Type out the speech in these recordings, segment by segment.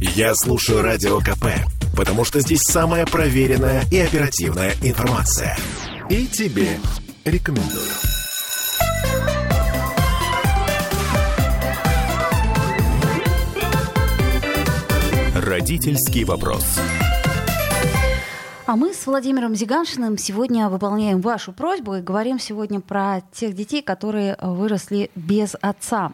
Я слушаю Радио КП, потому что здесь самая проверенная и оперативная информация. И тебе рекомендую. Родительский вопрос. А мы с Владимиром Зиганшиным сегодня выполняем вашу просьбу и говорим сегодня про тех детей, которые выросли без отца.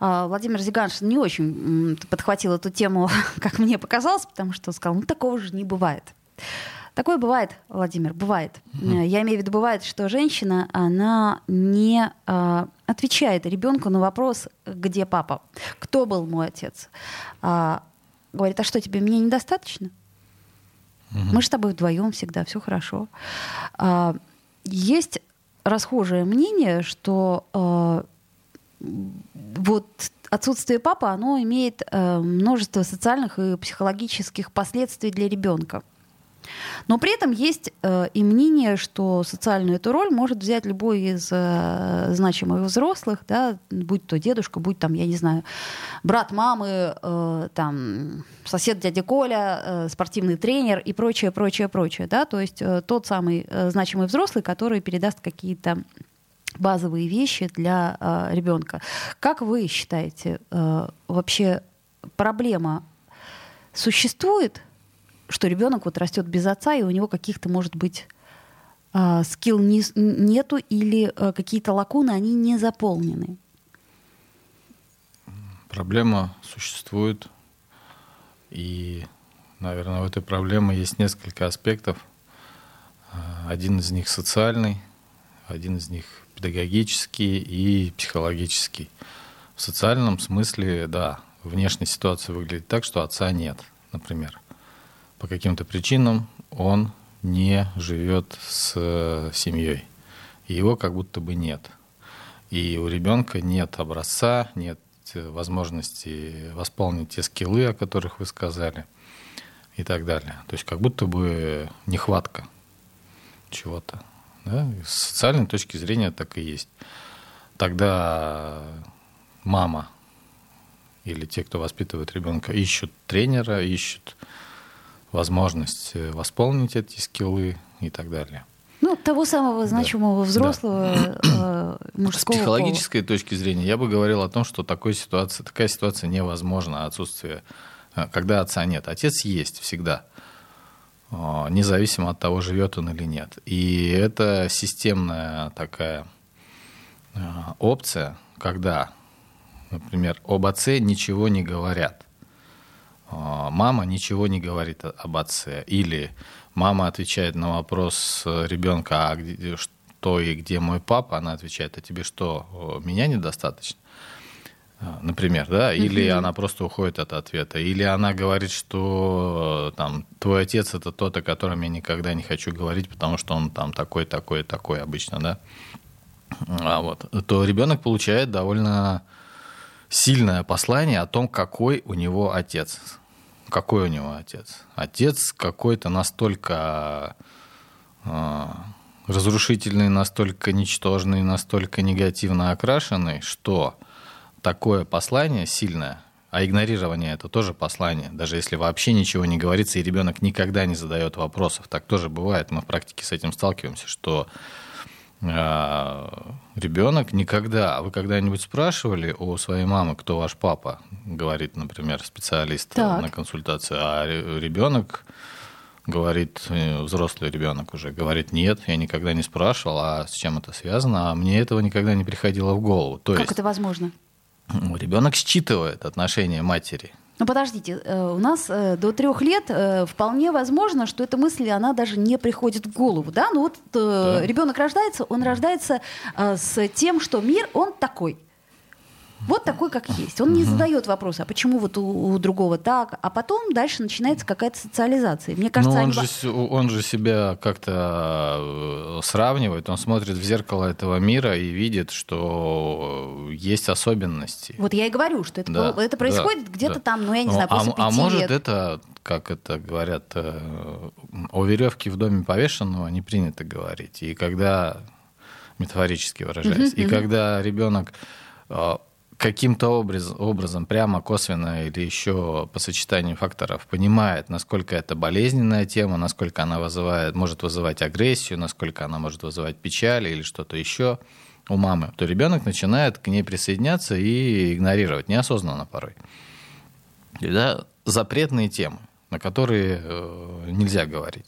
А, Владимир Зиганшин не очень подхватил эту тему, как мне показалось, потому что сказал, ну такого же не бывает. Такое бывает, Владимир, бывает. Mm-hmm. Я имею в виду, бывает, что женщина, она не э, отвечает ребенку на вопрос, где папа, кто был мой отец. А, говорит, а что тебе, мне недостаточно? Мы же с тобой вдвоем всегда, все хорошо. А, есть расхожее мнение, что а, вот отсутствие папы, оно имеет а, множество социальных и психологических последствий для ребенка. Но при этом есть э, и мнение, что социальную эту роль может взять любой из э, значимых взрослых, да, будь то дедушка, будь там, я не знаю, брат мамы, э, там, сосед дядя Коля, э, спортивный тренер и прочее, прочее, прочее. Да? То есть э, тот самый э, значимый взрослый, который передаст какие-то базовые вещи для э, ребенка. Как вы считаете, э, вообще проблема существует что ребенок вот растет без отца, и у него каких-то, может быть, э, скилл не, нету или э, какие-то лакуны, они не заполнены? Проблема существует, и, наверное, в этой проблеме есть несколько аспектов. А, один из них социальный, один из них педагогический и психологический. В социальном смысле, да, внешняя ситуация выглядит так, что отца нет, например по каким-то причинам он не живет с э, семьей. его как будто бы нет. И у ребенка нет образца, нет э, возможности восполнить те скиллы, о которых вы сказали, и так далее. То есть как будто бы нехватка чего-то. Да? С социальной точки зрения так и есть. Тогда мама или те, кто воспитывает ребенка, ищут тренера, ищут возможность э, восполнить эти скиллы и так далее. Ну, того самого значимого да. взрослого да. Э, мужского С психологической пола. точки зрения я бы говорил о том, что такой ситуация, такая ситуация невозможна, отсутствие, э, когда отца нет. Отец есть всегда, независимо от того, живет он или нет. И это системная такая опция, когда, например, об отце ничего не говорят. А, мама ничего не говорит об отце. Или мама отвечает на вопрос ребенка, а где, что и где мой папа, она отвечает, а тебе что, меня недостаточно? Например, да, или mm-hmm. она просто уходит от ответа, или она говорит, что там твой отец это тот, о котором я никогда не хочу говорить, потому что он там такой, такой, такой обычно, да, а вот, то ребенок получает довольно сильное послание о том, какой у него отец какой у него отец? Отец какой-то настолько э, разрушительный, настолько ничтожный, настолько негативно окрашенный, что такое послание сильное, а игнорирование это тоже послание, даже если вообще ничего не говорится, и ребенок никогда не задает вопросов. Так тоже бывает. Мы в практике с этим сталкиваемся, что ребенок никогда, вы когда-нибудь спрашивали у своей мамы, кто ваш папа, говорит, например, специалист так. на консультации, а ребенок говорит, э, взрослый ребенок уже говорит, нет, я никогда не спрашивал, а с чем это связано, а мне этого никогда не приходило в голову. То как есть, это возможно? Ребенок считывает отношения матери ну подождите, э, у нас э, до трех лет э, вполне возможно, что эта мысль, она даже не приходит в голову, да? Ну вот да. ребенок рождается, он рождается с тем, что мир, он такой. Вот такой, как есть. Он не задает вопроса, а почему вот у, у другого так, а потом дальше начинается какая-то социализация. Мне кажется, он, они... же, он же себя как-то э, сравнивает, он смотрит в зеркало этого мира и видит, что есть особенности. Вот я и говорю, что это, да, это происходит да, где-то да. там, ну я не знаю, а, после а, пяти А может лет. это, как это говорят, э, о веревке в доме повешенного не принято говорить. И когда метафорически выражаясь, и когда ребенок э, каким-то образ, образом, прямо, косвенно или еще по сочетанию факторов понимает, насколько это болезненная тема, насколько она вызывает, может вызывать агрессию, насколько она может вызывать печаль или что-то еще у мамы, то ребенок начинает к ней присоединяться и игнорировать, неосознанно порой. Да, запретные темы, на которые э, нельзя говорить.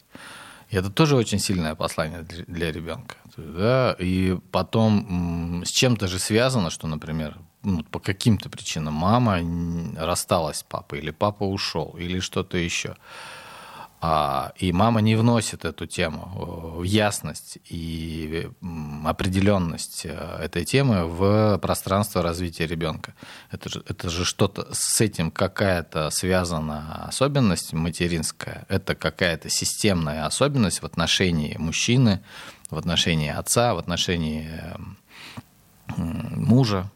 И это тоже очень сильное послание для, для ребенка. Да? И потом с чем-то же связано, что, например, ну, по каким-то причинам мама рассталась с папой, или папа ушел, или что-то еще. А, и мама не вносит эту тему в ясность и определенность э, этой темы в пространство развития ребенка. Это же, это же что-то с этим какая-то связана особенность материнская, это какая-то системная особенность в отношении мужчины, в отношении отца, в отношении мужа.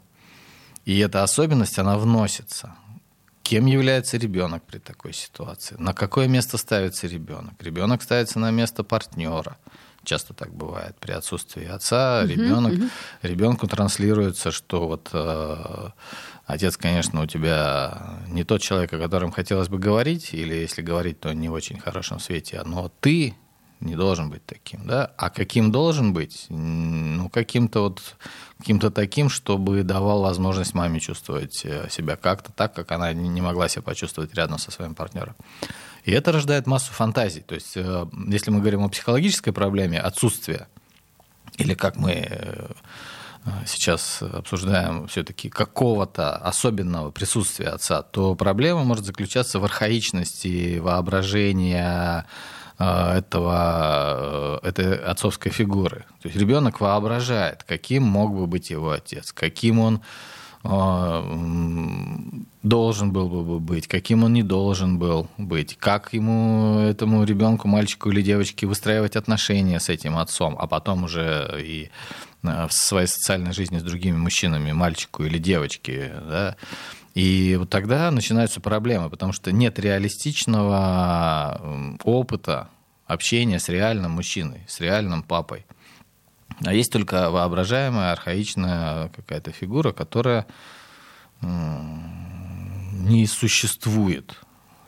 И эта особенность, она вносится. Кем является ребенок при такой ситуации? На какое место ставится ребенок? Ребенок ставится на место партнера. Часто так бывает при отсутствии отца. Ребенок, uh-huh, ребенку транслируется, что вот э, отец, конечно, у тебя не тот человек, о котором хотелось бы говорить, или если говорить, то не в очень хорошем свете, но ты не должен быть таким, да? А каким должен быть? Ну, каким-то вот каким-то таким, чтобы давал возможность маме чувствовать э, себя как-то так, как она не могла себя почувствовать рядом со своим партнером. И это рождает массу фантазий. То есть, э, если мы говорим о психологической проблеме отсутствия, или как мы э, сейчас обсуждаем все-таки какого-то особенного присутствия отца, то проблема может заключаться в архаичности воображения, этого, э, этой отцовской фигуры. То есть ребенок воображает, каким мог бы быть его отец, каким он а, должен был бы быть, каким он не должен был быть, как ему, этому ребенку, мальчику или девочке выстраивать отношения с этим отцом, а потом уже и э, в своей социальной жизни с другими мужчинами, мальчику или девочке, да, и вот тогда начинаются проблемы, потому что нет реалистичного опыта общения с реальным мужчиной, с реальным папой. А есть только воображаемая, архаичная какая-то фигура, которая не существует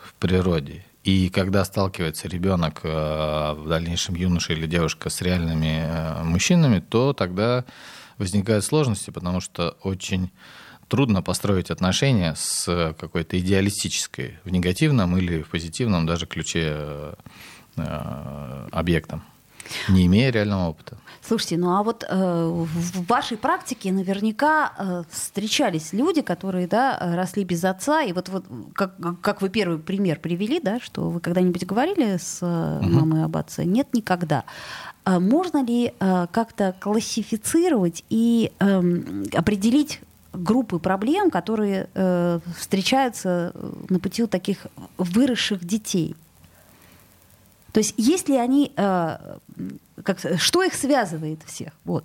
в природе. И когда сталкивается ребенок э, в дальнейшем юноша или девушка с реальными э, мужчинами, то тогда возникают сложности, потому что очень трудно построить отношения с какой-то идеалистической, в негативном или в позитивном даже ключе э, объектом, не имея реального опыта. Слушайте, ну а вот э, в вашей практике наверняка э, встречались люди, которые да, росли без отца, и вот, вот как, как вы первый пример привели, да, что вы когда-нибудь говорили с э, мамой об отце? Нет, никогда. А можно ли э, как-то классифицировать и э, определить группы проблем, которые э, встречаются э, на пути у таких выросших детей. То есть, если они, э, как, что их связывает всех? Вот.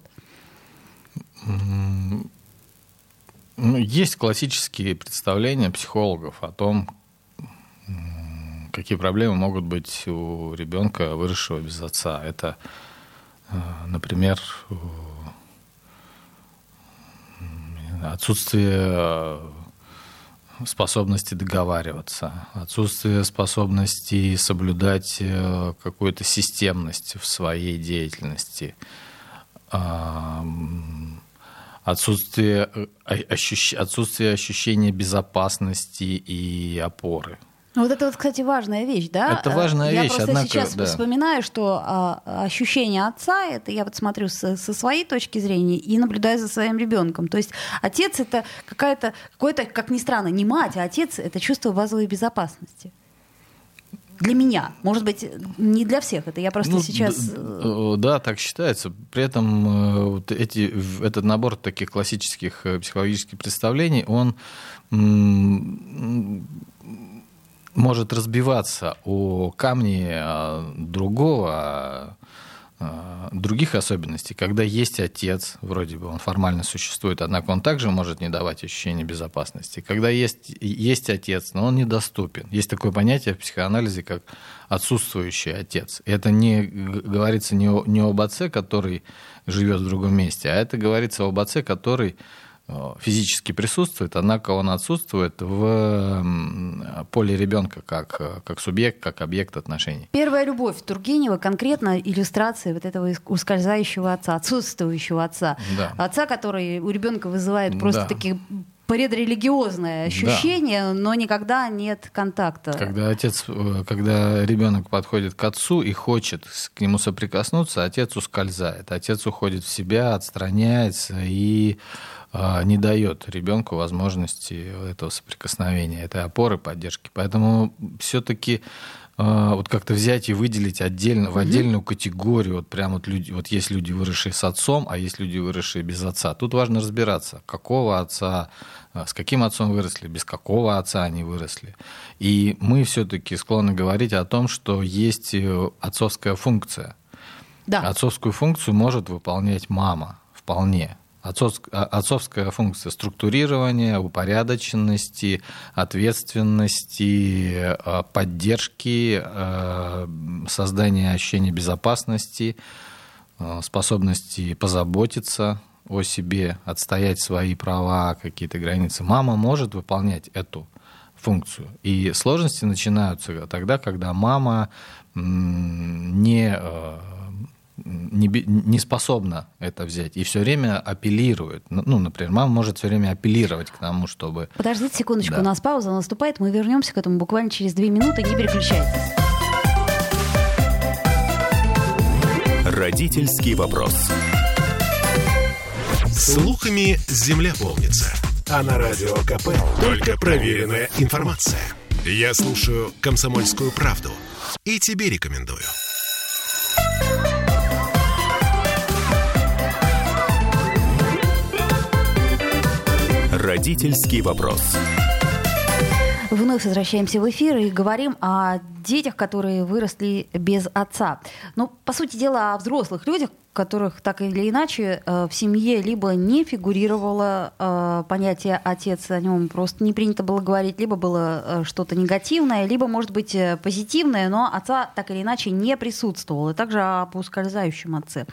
Ну, есть классические представления психологов о том, какие проблемы могут быть у ребенка, выросшего без отца. Это, э, например, отсутствие э, способности договариваться, отсутствие способности соблюдать э, какую-то системность в своей деятельности, отсутствие, э, ощущ... отсутствие ощущения безопасности и опоры. Ну, вот это вот, кстати, важная вещь, да? Это важная я вещь, просто однако, сейчас да. вспоминаю, что а, ощущение отца, это я вот смотрю со, со своей точки зрения и наблюдаю за своим ребенком. То есть отец это какая-то, какое-то, как ни странно, не мать, а отец это чувство базовой безопасности. Для меня. Может быть, не для всех. Это я просто ну, сейчас... Э, да, так считается. При этом э, вот эти, этот набор таких классических э, психологических представлений, он может разбиваться о камни а, другого, а, других особенностей, когда есть отец, вроде бы он формально существует, однако он также может не давать ощущения безопасности. Когда есть, есть отец, но он недоступен. Есть такое понятие в психоанализе, как отсутствующий отец. И это не говорится не, не об отце, который живет в другом месте, а это говорится об отце, который э, физически присутствует, однако он отсутствует в поле ребенка как, как субъект, как объект отношений. Первая любовь Тургенева конкретно иллюстрация вот этого ускользающего отца, отсутствующего отца. Да. Отца, который у ребенка вызывает просто да. такие предрелигиозное ощущение, да. но никогда нет контакта. Когда отец, э, когда ребенок подходит к отцу и хочет к нему соприкоснуться, отец ускользает, отец уходит в себя, отстраняется и э, не дает ребенку возможности этого соприкосновения, этой опоры, поддержки. Поэтому все-таки а, вот как-то взять и выделить отдельно, в отдельную категорию, вот прям вот люди, вот есть люди, выросшие с отцом, а есть люди, выросшие без отца. Тут важно разбираться, какого отца, а, с каким отцом выросли, без какого отца они выросли. И мы все-таки склонны говорить о том, что есть э, отцовская функция. Да. Отцовскую функцию может выполнять мама вполне. А, отцовская функция структурирования, упорядоченности, ответственности, а, поддержки, а, создания ощущения безопасности, способности позаботиться о себе, отстоять свои права, какие-то границы. Мама может выполнять эту функцию. И сложности начинаются тогда, когда мама не не, не способна это взять и все время апеллирует. Ну, ну, например, мама может все время апеллировать к тому, чтобы... Подождите секундочку, да. у нас пауза наступает, мы вернемся к этому буквально через две минуты, не переключайтесь. Родительский вопрос. Слухами земля полнится. А на радио КП только проверенная информация. Я слушаю «Комсомольскую правду» и тебе рекомендую. Родительский вопрос. Вновь возвращаемся в эфир и говорим о детях, которые выросли без отца. Ну, по сути дела, о взрослых людях, которых так или иначе э, в семье либо не фигурировало э, понятие отец, о нем просто не принято было говорить, либо было э, что-то негативное, либо, может быть, позитивное, но отца так или иначе не присутствовало. И также об ускользающем отце.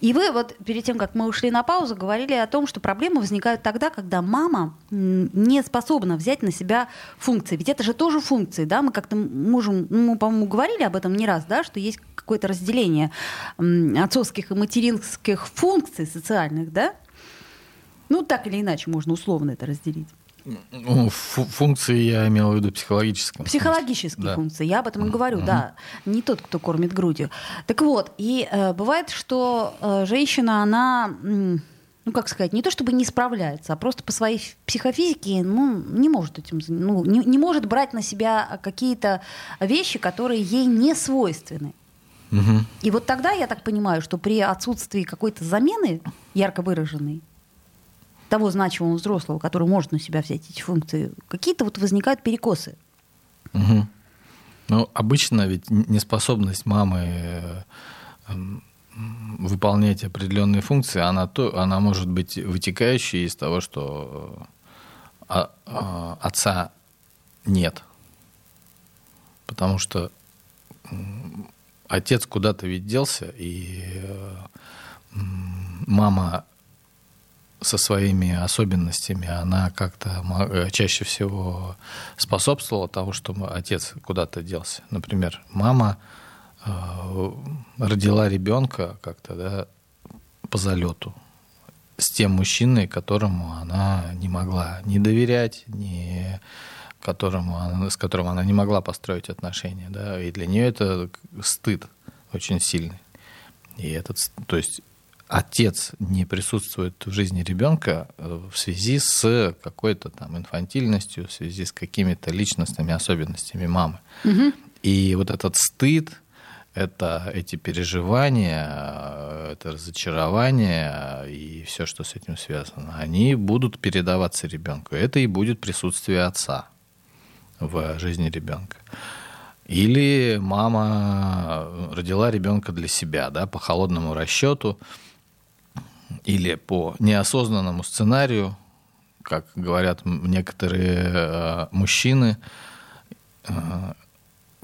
И вы вот перед тем, как мы ушли на паузу, говорили о том, что проблемы возникают тогда, когда мама не способна взять на себя функции. Ведь это же тоже функции, да? Мы как-то можем, мы, по-моему, говорили об этом не раз, да, что есть какое-то разделение отцовских и материнских функций социальных, да? Ну, так или иначе можно условно это разделить. Ну, функции я имел в виду психологические. Психологические да. функции, я об этом и говорю, угу. да. Не тот, кто кормит грудью. Так вот, и э, бывает, что э, женщина, она, ну как сказать, не то чтобы не справляется, а просто по своей психофизике, ну, не может этим, ну, не, не может брать на себя какие-то вещи, которые ей не свойственны. Угу. И вот тогда я так понимаю, что при отсутствии какой-то замены ярко выраженной того значимого взрослого, который может на себя взять эти функции, какие-то вот возникают перекосы. Угу. Ну, обычно ведь неспособность мамы э, эм, выполнять определенные функции, она, то, она может быть вытекающей из того, что а, а, отца нет. Потому что отец куда-то ведь делся, и э, мама со своими особенностями, она как-то э, чаще всего способствовала тому, что отец куда-то делся. Например, мама э, родила ребенка как-то да, по залету с тем мужчиной, которому она не могла не доверять, не которому она, с которым она не могла построить отношения, да, и для нее это стыд очень сильный. И этот, то есть отец не присутствует в жизни ребенка э, в связи с какой-то там инфантильностью, в связи с какими-то личностными особенностями мамы. Угу. И вот этот стыд, это эти переживания, э, это разочарование и все, что с этим связано, они будут передаваться ребенку. Это и будет присутствие отца в жизни ребенка. Или мама родила ребенка для себя, да, по холодному расчету, или по неосознанному сценарию, как говорят некоторые э, мужчины, э,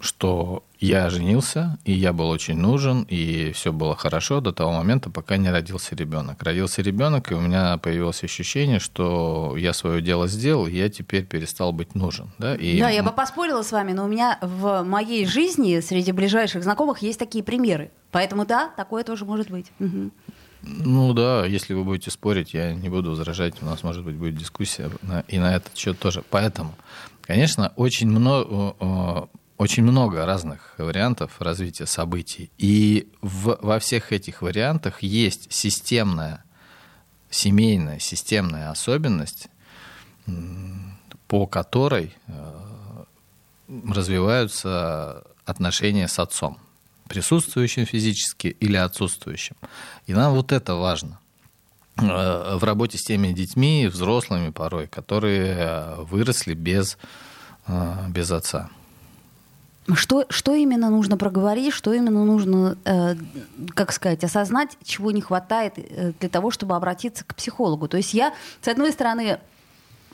что я женился, и я был очень нужен, и все было хорошо до того момента, пока не родился ребенок. Родился ребенок, и у меня появилось ощущение, что я свое дело сделал, и я теперь перестал быть нужен. Да, и... да я бы поспорила с вами, но у меня в моей жизни среди ближайших знакомых есть такие примеры. Поэтому да, такое тоже может быть. Угу. Ну да, если вы будете спорить, я не буду возражать, у нас, может быть, будет дискуссия и на этот счет тоже. Поэтому, конечно, очень много очень много разных вариантов развития событий. И в, во всех этих вариантах есть системная, семейная, системная особенность, по которой э, развиваются отношения с отцом, присутствующим физически или отсутствующим. И нам вот это важно э, в работе с теми детьми, взрослыми порой, которые э, выросли без, без отца. Что, что именно нужно проговорить, что именно нужно, э, как сказать, осознать, чего не хватает э, для того, чтобы обратиться к психологу. То есть я, с одной стороны,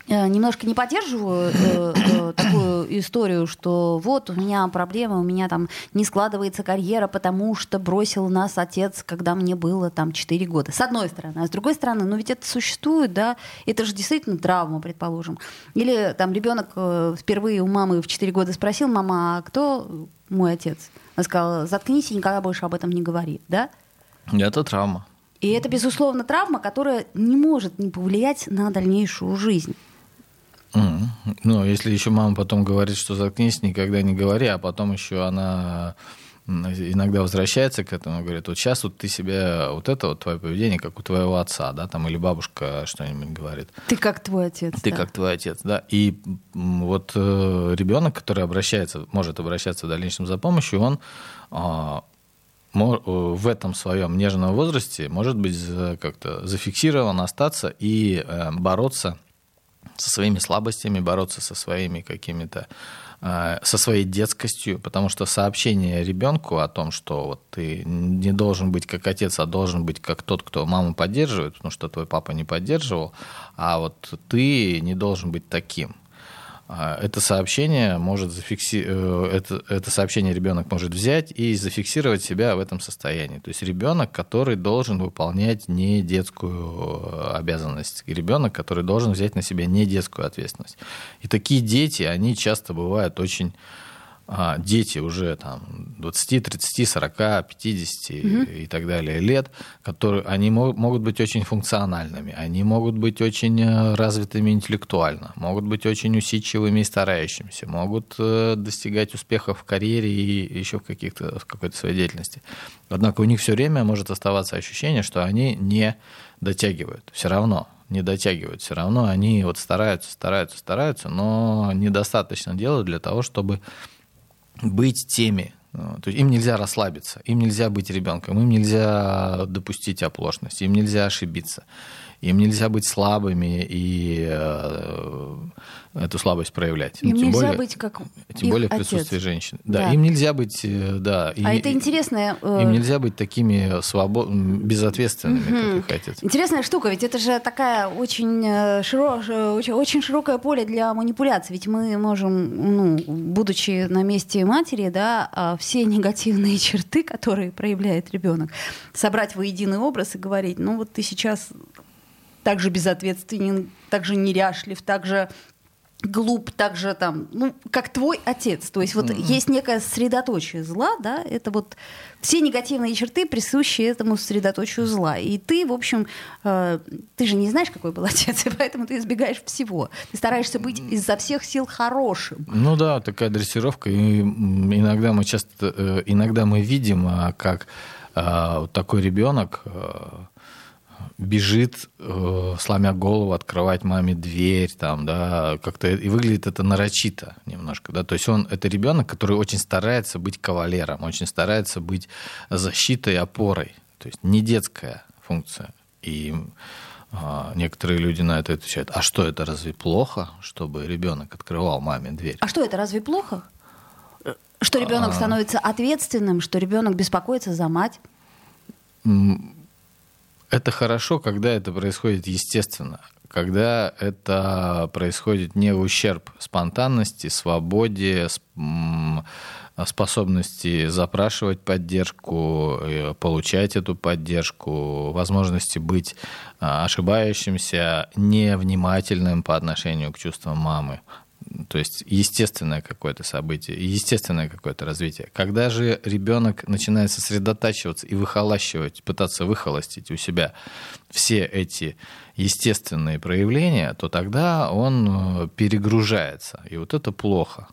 немножко не поддерживаю э, э, такую историю, что вот у меня проблемы, у меня там не складывается карьера, потому что бросил нас отец, когда мне было там 4 года. С одной стороны. А с другой стороны, ну ведь это существует, да, это же действительно травма, предположим. Или там ребенок э, впервые у мамы в 4 года спросил, мама, а кто мой отец? Она сказала, заткнись и никогда больше об этом не говори, да? Это травма. И это, безусловно, травма, которая не может не повлиять на дальнейшую жизнь. Ну, если еще мама потом говорит, что заткнись, никогда не говори, а потом еще она иногда возвращается к этому и говорит, вот сейчас вот ты себя, вот это вот твое поведение, как у твоего отца, да, там, или бабушка что-нибудь говорит. Ты как твой отец. Ты да. как твой отец, да. И вот э, ребенок, который обращается, может обращаться в дальнейшем за помощью, он э, в этом своем нежном возрасте может быть как-то зафиксирован, остаться и э, бороться со своими слабостями, бороться со своими какими-то э, со своей детскостью, потому что сообщение ребенку о том, что вот ты не должен быть как отец, а должен быть как тот, кто маму поддерживает, потому что твой папа не поддерживал, а вот ты не должен быть таким. А, это сообщение может зафикси... Э, это, это сообщение ребенок может взять и зафиксировать себя в этом состоянии. То есть ребенок, который должен выполнять не детскую э, обязанность, ребенок, который должен взять на себя не детскую ответственность. И такие дети, они часто бывают очень а, дети уже там 20, 30, 40, 50 угу. и так далее лет, которые они могут быть очень функциональными, они могут быть очень э, развитыми интеллектуально, могут быть очень усидчивыми и старающимися, могут э, достигать успехов в карьере и еще в, каких-то, в какой-то своей деятельности. Однако у них все время может оставаться ощущение, что они не дотягивают. Все равно не дотягивают. Все равно они вот стараются, стараются, стараются, но недостаточно делают для того, чтобы быть теми, ну, то есть им нельзя расслабиться, им нельзя быть ребенком, им нельзя допустить оплошность, им нельзя ошибиться, им нельзя быть слабыми и э, эту слабость проявлять. Им ну, нельзя более, быть как Тем более в присутствии женщин. Да, да, им нельзя быть, э, да. И, а это интересное... Э... Им нельзя быть такими свобод... безответственными, угу. как их отец. Интересная штука, ведь это же такая очень, э, широ... очень, очень широкое поле для манипуляций. Ведь мы можем, ну, будучи на месте матери, да, а все негативные черты, которые проявляет ребенок, собрать воединый образ и говорить, ну вот ты сейчас также безответственен, также неряшлив, также глуп также там, ну, как твой отец. То есть вот mm-hmm. есть некое средоточие зла, да, это вот все негативные черты присущи этому средоточию зла. И ты, в общем, э, ты же не знаешь, какой был отец, и поэтому ты избегаешь всего. Ты стараешься быть изо всех сил хорошим. Ну да, такая дрессировка. И иногда мы часто, э, иногда мы видим, а, как э, такой ребенок э, бежит, э, сломя голову, открывать маме дверь, там, да, как-то и выглядит это нарочито немножко, да, то есть он это ребенок, который очень старается быть кавалером, очень старается быть защитой, опорой, то есть не детская функция. И а, некоторые люди на это отвечают: а что это разве плохо, чтобы ребенок открывал маме дверь? А что это разве плохо? Что ребенок а... становится ответственным, что ребенок беспокоится за мать? Это хорошо, когда это происходит естественно, когда это происходит не в ущерб спонтанности, свободе, способности запрашивать поддержку, э, получать эту поддержку, возможности быть ошибающимся, невнимательным по отношению к чувствам мамы. То есть естественное какое-то событие, естественное какое-то развитие. Когда же ребенок начинает сосредотачиваться и выхолащивать, пытаться выхолостить у себя все эти естественные проявления, то тогда он э, перегружается. И вот это плохо.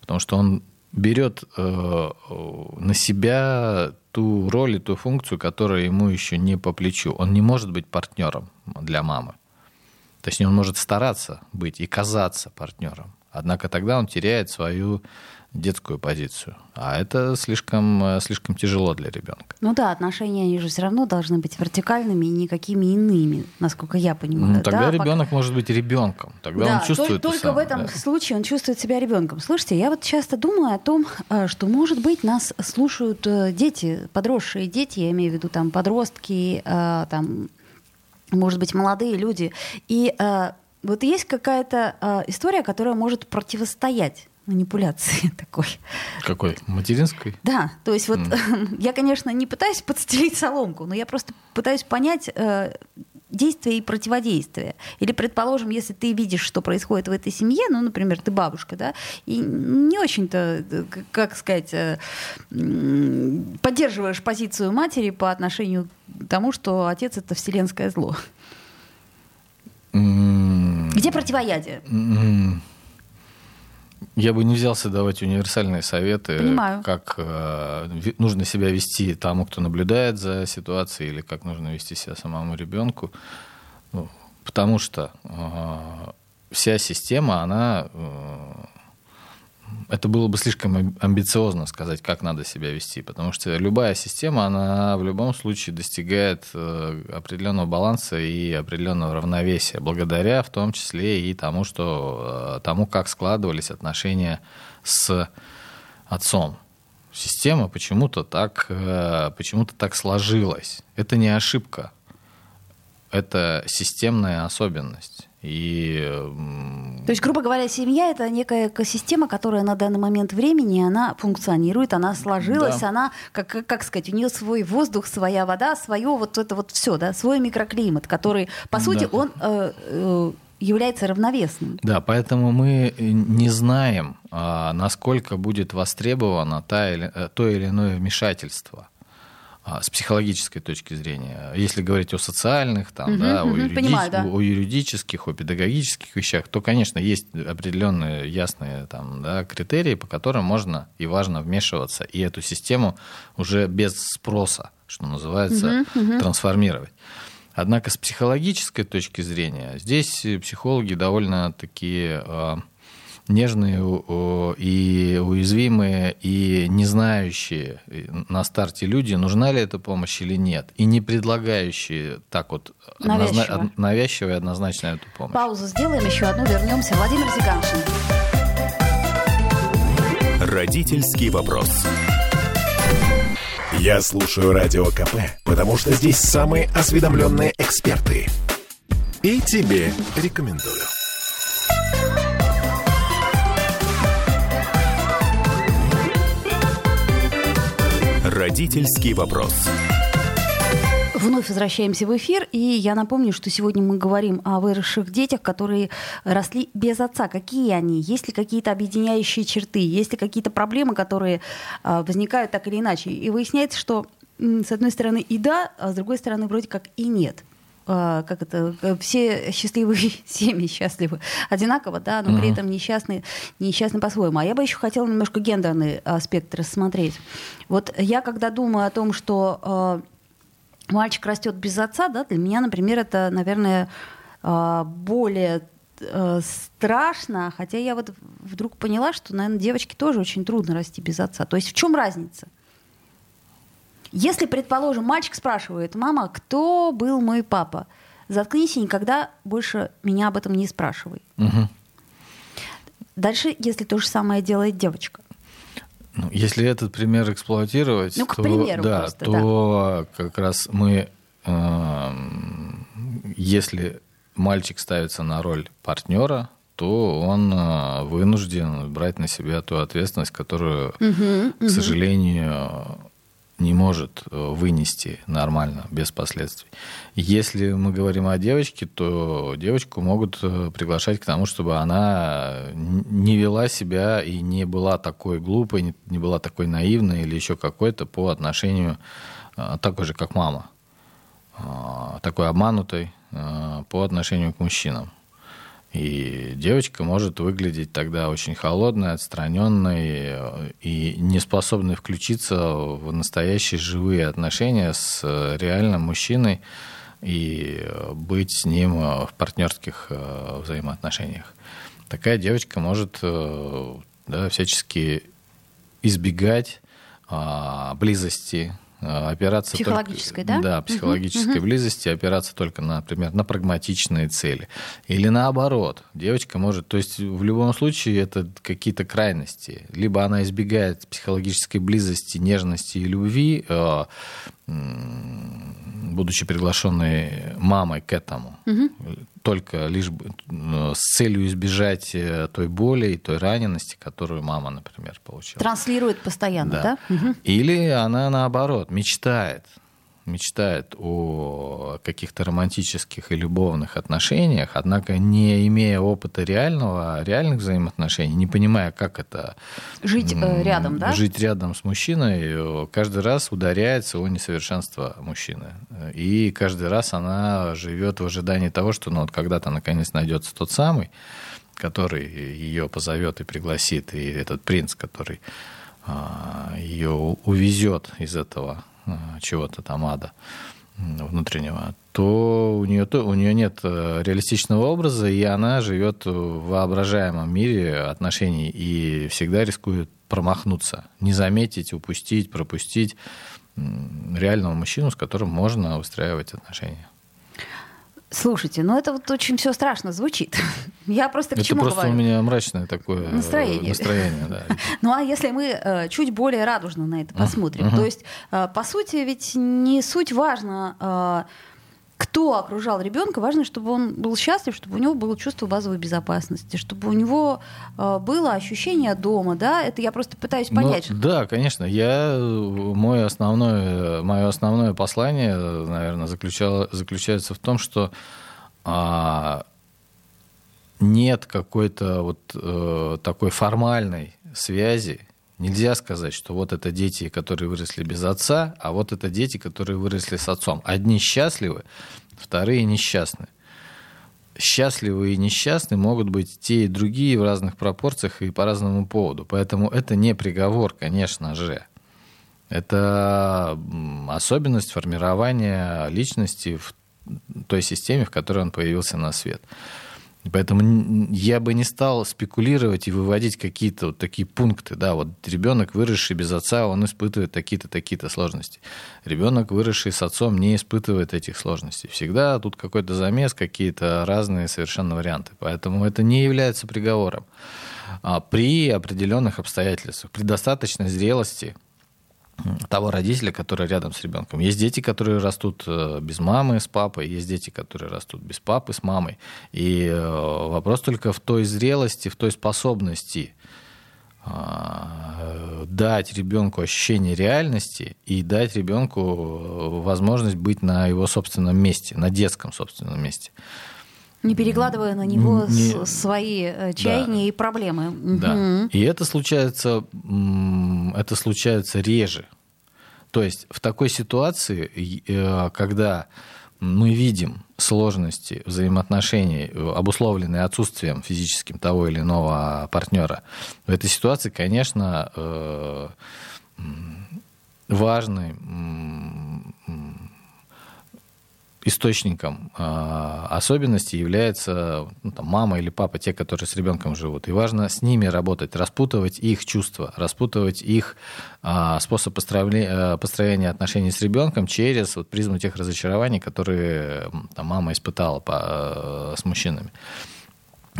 Потому что он берет э, на себя ту роль и ту функцию, которая ему еще не по плечу. Он не может быть партнером для мамы. Точнее, он может стараться быть и казаться партнером. Однако тогда он теряет свою детскую позицию. А это слишком, э, слишком тяжело для ребенка. Ну да, отношения, они же все равно должны быть вертикальными и никакими иными, насколько я понимаю. Ну, тогда да, ребенок пока... может быть ребенком. Тогда да, он чувствует только, только сам, в этом да. случае он чувствует себя ребенком. Слушайте, я вот часто думаю о том, э, что, может быть, нас слушают э, дети, подросшие дети, я имею в виду там подростки, там может быть, молодые люди. И э, вот есть какая-то э, история, которая может противостоять манипуляции такой. Какой? Материнской? Да, то есть вот mm. я, конечно, не пытаюсь подстелить соломку, но я просто пытаюсь понять э, действие и противодействие. Или, предположим, если ты видишь, что происходит в этой семье, ну, например, ты бабушка, да, и не очень-то, как сказать, э, поддерживаешь позицию матери по отношению к тому, что отец — это вселенское зло. Где противоядие? Я бы не взялся давать универсальные советы, Понимаю. как э, нужно себя вести тому, кто наблюдает за ситуацией, или как нужно вести себя самому ребенку. Ну, потому что э, вся система, она э, это было бы слишком амбициозно сказать, как надо себя вести, потому что любая система, она в любом случае достигает э, определенного баланса и определенного равновесия, благодаря в том числе и тому, что, э, тому как складывались отношения с отцом. Система почему-то так, э, почему-то так сложилась. Это не ошибка, это системная особенность. И... То есть, грубо говоря, семья это некая экосистема, которая на данный момент времени она функционирует, она сложилась, да. она, как, как, сказать, у нее свой воздух, своя вода, свое вот это вот все, да, свой микроклимат, который, по сути, да. он э, э, является равновесным. Да, поэтому мы не знаем, а, насколько будет востребовано э, то или иное вмешательство. А, с психологической точки зрения. Если говорить о социальных, там, угу, да, угу, о, юриди... понимаю, да. о юридических, о педагогических вещах, то, конечно, есть определенные ясные там, да, критерии, по которым можно и важно вмешиваться, и эту систему уже без спроса, что называется, угу, угу. трансформировать. Однако с психологической точки зрения здесь психологи довольно-таки а, нежные и уязвимые, и не знающие на старте люди, нужна ли эта помощь или нет, и не предлагающие так вот навязчиво, однозна... навязчиво и однозначно эту помощь. Паузу сделаем, еще одну, вернемся. Владимир Зиганшин. Родительский вопрос. Я слушаю Радио КП, потому что здесь самые осведомленные эксперты. И тебе рекомендую. Родительский вопрос. Вновь возвращаемся в эфир, и я напомню, что сегодня мы говорим о выросших детях, которые росли без отца. Какие они? Есть ли какие-то объединяющие черты? Есть ли какие-то проблемы, которые а, возникают так или иначе? И выясняется, что с одной стороны и да, а с другой стороны вроде как и нет. А, как это, э, все счастливые семьи счастливы одинаково, да, но при этом несчастные, несчастны по-своему. А я бы еще хотела немножко гендерный аспект рассмотреть. Вот я когда думаю о том, что э, мальчик растет без отца, да, для меня, например, это, наверное, э, более э, страшно, хотя я вот вдруг поняла, что, наверное, девочке тоже очень трудно расти без отца. То есть в чем разница? Если, предположим, мальчик спрашивает, мама, кто был мой папа? Заткнись и никогда больше меня об этом не спрашивай. Угу. Дальше, если то же самое делает девочка. Ну, если этот пример эксплуатировать, ну, к то, примеру да, просто, то да. как раз мы, э, если мальчик ставится на роль партнера, то он э, вынужден брать на себя ту ответственность, которую, угу, к сожалению, не может э, вынести нормально, без последствий. Если мы говорим о девочке, то девочку могут э, приглашать к тому, чтобы она не вела себя и не была такой глупой, не была такой наивной или еще какой-то по отношению такой же, как мама, такой обманутой по отношению к мужчинам. И девочка может выглядеть тогда очень холодной, отстраненной э, и неспособной включиться в настоящие живые отношения с э, реальным мужчиной и э, быть с ним в партнерских взаимоотношениях. Такая девочка может да, всячески избегать а, близости Э, опираться психологической, только, да? Да, психологической угу. близости, опираться только, например, на прагматичные цели. Или наоборот, девочка может, то есть в любом случае это какие-то крайности. Либо она избегает психологической близости, нежности и любви, э, будучи приглашенной мамой к этому, угу. Только лишь ну, с целью избежать э, той боли и той ранености, которую мама, например, получила. Транслирует постоянно, да? да? Угу. Или она наоборот мечтает мечтает о каких-то романтических и любовных отношениях, однако не имея опыта реального, реальных взаимоотношений, не понимая, как это... Жить э, рядом, да? Жить рядом с мужчиной, каждый раз ударяется о несовершенство мужчины. И каждый раз она живет в ожидании того, что ну, вот когда-то наконец найдется тот самый, который ее позовет и пригласит, и этот принц, который а, ее увезет из этого чего-то там ада внутреннего, то у нее, то у нее нет э, реалистичного образа, и она живет в воображаемом мире отношений и всегда рискует промахнуться, не заметить, упустить, пропустить реального мужчину, с которым можно выстраивать отношения. Слушайте, ну это вот очень все страшно звучит. Я просто к это чему просто говорю? у меня мрачное такое настроение. настроение да. Ну а если мы э, чуть более радужно на это посмотрим, то есть э, по сути ведь не суть важно э, кто окружал ребенка, важно, чтобы он был счастлив, чтобы у него было чувство базовой безопасности, чтобы у него э, было ощущение дома, да, это я просто пытаюсь ну, понять. Ну, да, конечно, я, мой основной, мое основное послание, наверное, заключало, заключается в том, что а, нет какой-то вот э, такой формальной связи Нельзя сказать, что вот это дети, которые выросли без отца, а вот это дети, которые выросли с отцом. Одни счастливы, вторые несчастны. Счастливые и несчастны могут быть те и другие в разных пропорциях и по разному поводу. Поэтому это не приговор, конечно же. Это особенность формирования личности в той системе, в которой он появился на свет. Поэтому я бы не стал спекулировать и выводить какие-то вот такие пункты. Да, вот ребенок, выросший без отца, он испытывает такие-то, такие-то сложности. Ребенок, выросший с отцом, не испытывает этих сложностей. Всегда тут какой-то замес, какие-то разные совершенно варианты. Поэтому это не является приговором. А при определенных обстоятельствах, при достаточной зрелости – того родителя, который рядом с ребенком. Есть дети, которые растут э, без мамы, с папой, есть дети, которые растут без папы, с мамой. И э, вопрос только в той зрелости, в той способности а, дать ребенку ощущение реальности и дать ребенку э, возможность быть на его собственном месте, на детском собственном месте. Не перекладывая на него не... свои чаяния да. и проблемы. Да. Угу. И это случается, это случается реже. То есть в такой ситуации, э, когда мы видим сложности взаимоотношений, э, обусловленные отсутствием физическим того или иного партнера, в этой ситуации, конечно, э, важный источником э, особенностей является ну, там, мама или папа, те, которые с ребенком живут. И важно с ними работать, распутывать их чувства, распутывать их э, способ построения, построения отношений с ребенком через вот, призму тех разочарований, которые там, мама испытала по, э, с мужчинами.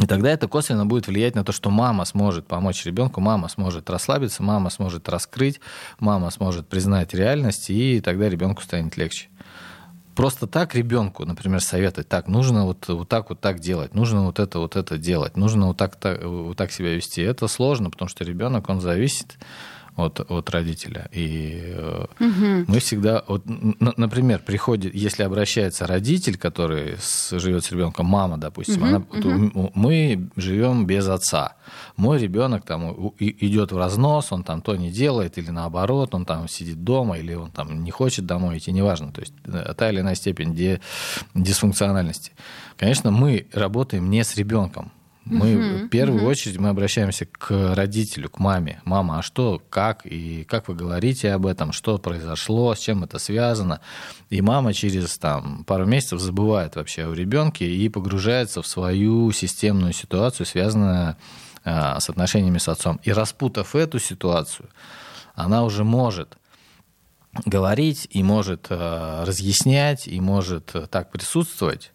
И тогда это косвенно будет влиять на то, что мама сможет помочь ребенку, мама сможет расслабиться, мама сможет раскрыть, мама сможет признать реальность, и тогда ребенку станет легче. Просто так ребенку, например, советовать, так, нужно вот, вот так вот так делать, нужно вот это вот это делать, нужно вот так, так, вот так себя вести, это сложно, потому что ребенок, он зависит от, от родителя. И угу. мы всегда, вот, например, приходит, если обращается родитель, который с, живет с ребенком, мама, допустим, угу, она, угу. мы живем без отца. Мой ребенок там идет в разнос, он там то не делает, или наоборот, он там сидит дома, или он там не хочет домой идти, неважно. То есть э, та или иная степень дисфункциональности. Конечно, мы работаем не с ребенком мы угу, в первую угу. очередь мы обращаемся к родителю, к маме. Мама, а что, как и как вы говорите об этом, что произошло, с чем это связано? И мама через там пару месяцев забывает вообще о ребенке и погружается в свою системную ситуацию, связанную а, с отношениями с отцом. И распутав эту ситуацию, она уже может говорить и может а, разъяснять и может так присутствовать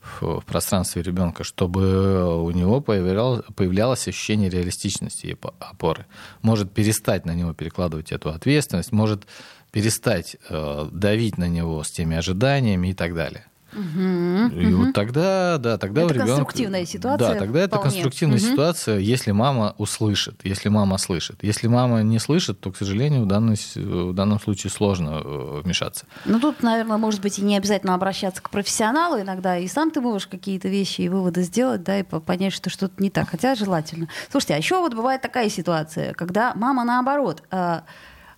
в пространстве ребенка, чтобы у него появлялось, появлялось ощущение реалистичности и опоры. Может перестать на него перекладывать эту ответственность, может перестать э, давить на него с теми ожиданиями и так далее. Угу, и угу. вот тогда, да, тогда это у ребенка... конструктивная ситуация. Да, тогда это конструктивная угу. ситуация, если мама услышит, если мама слышит. Если мама не слышит, то, к сожалению, в, данной, в данном случае сложно э, вмешаться. Ну, тут, наверное, может быть, и не обязательно обращаться к профессионалу иногда, и сам ты можешь какие-то вещи и выводы сделать, да, и понять, что что-то не так, хотя желательно. Слушайте, а еще вот бывает такая ситуация, когда мама наоборот э,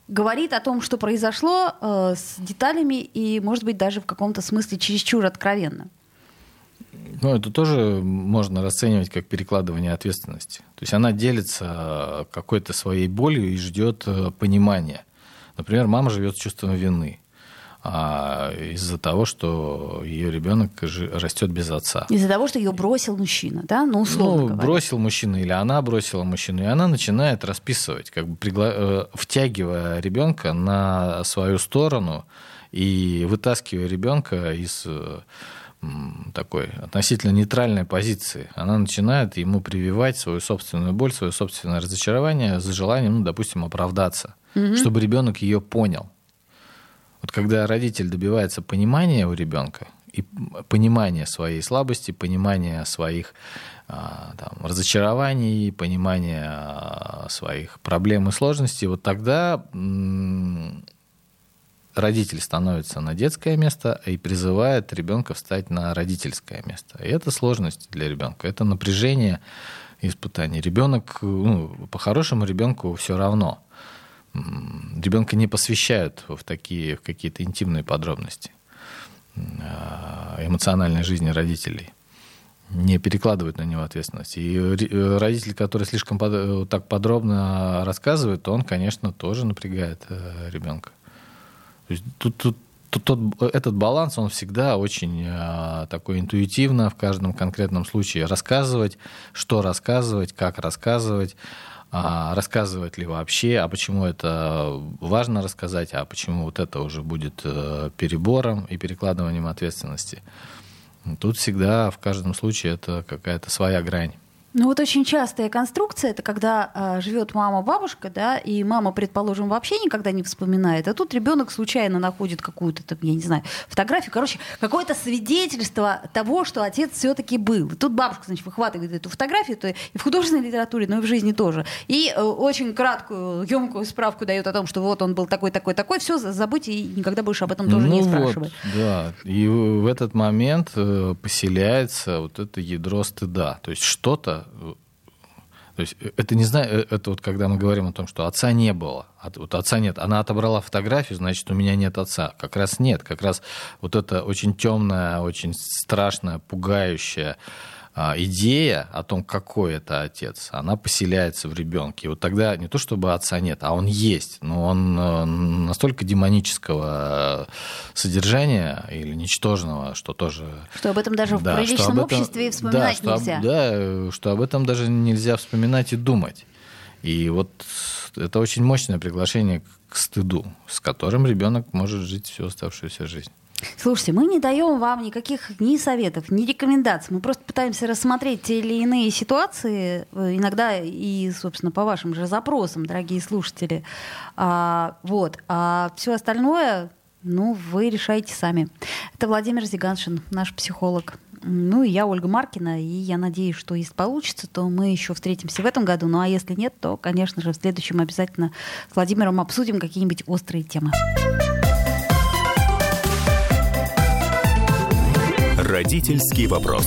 говорит о том, что произошло э, с деталями и, может быть, даже в каком-то смысле чересчур откровенно. Ну, это тоже можно расценивать как перекладывание ответственности. То есть она делится какой-то своей болью и ждет э, понимания. Например, мама живет с чувством вины а, из-за того, что ее ребенок растет без отца. Из-за того, что ее бросил мужчина, да? Ну, условно ну, говоря. бросил мужчина или она бросила мужчину, и она начинает расписывать, как бы пригла... Э, втягивая ребенка на свою сторону и вытаскивая ребенка из э, такой относительно нейтральной позиции. Она начинает ему прививать свою собственную боль, свое собственное разочарование за желанием, ну, допустим, оправдаться, угу. чтобы ребенок ее понял. Вот когда родитель добивается понимания у ребенка, и понимания своей слабости, понимания своих а, там, разочарований, понимания а, своих проблем и сложностей, вот тогда родитель становится на детское место и призывает ребенка встать на родительское место. И это сложность для ребенка, это напряжение, испытание. Ребенок, ну, по-хорошему ребенку все равно ребенка не посвящают в такие в какие-то интимные подробности а, эмоциональной жизни родителей не перекладывают на него ответственность. И родитель, который слишком под, так подробно рассказывает, он, конечно, тоже напрягает э, ребенка. тут, тут, тут тот, этот баланс, он всегда очень такой интуитивно в каждом конкретном случае рассказывать, что рассказывать, как рассказывать, а рассказывать ли вообще, а почему это важно рассказать, а почему вот это уже будет э, перебором и перекладыванием ответственности. Тут всегда в каждом случае это какая-то своя грань. Ну вот очень частая конструкция это когда э, живет мама, бабушка, да, и мама, предположим, вообще никогда не вспоминает, а тут ребенок случайно находит какую-то, там, я не знаю, фотографию, короче, какое-то свидетельство того, что отец все-таки был. И тут бабушка, значит, выхватывает эту фотографию, то и в художественной литературе, но и в жизни тоже. И э, очень краткую, емкую справку дает о том, что вот он был такой, такой, такой, все, забудьте и никогда больше об этом тоже ну не спрашивай. Вот, да, и в этот момент э, поселяется вот это ядро стыда, то есть что-то то есть э, это не знаю, э, это вот когда мы говорим о том, что отца не было, вот отца нет, она отобрала фотографию, значит у меня нет отца. Как раз нет, как раз вот это очень темная, очень страшная, пугающая идея о том, какой это отец, она поселяется в ребенке. И вот тогда не то чтобы отца нет, а он есть, но он э, настолько демонического содержания или ничтожного, что тоже... Что об этом даже да, в приличном этом, обществе вспоминать да, нельзя. Об, да, что об этом даже нельзя вспоминать и думать. И вот это очень мощное приглашение к стыду, с которым ребенок может жить всю оставшуюся жизнь. Слушайте, мы не даем вам никаких ни советов, ни рекомендаций. Мы просто пытаемся рассмотреть те или иные ситуации, э, иногда и, собственно, по вашим же запросам, дорогие слушатели. А, вот. А все остальное ну, вы решаете сами. Это Владимир Зиганшин, наш психолог. Ну и я, Ольга Маркина, и я надеюсь, что если получится, то мы еще встретимся в этом году. Ну а если нет, то, конечно же, в следующем обязательно с Владимиром обсудим какие-нибудь острые темы. Родительский вопрос.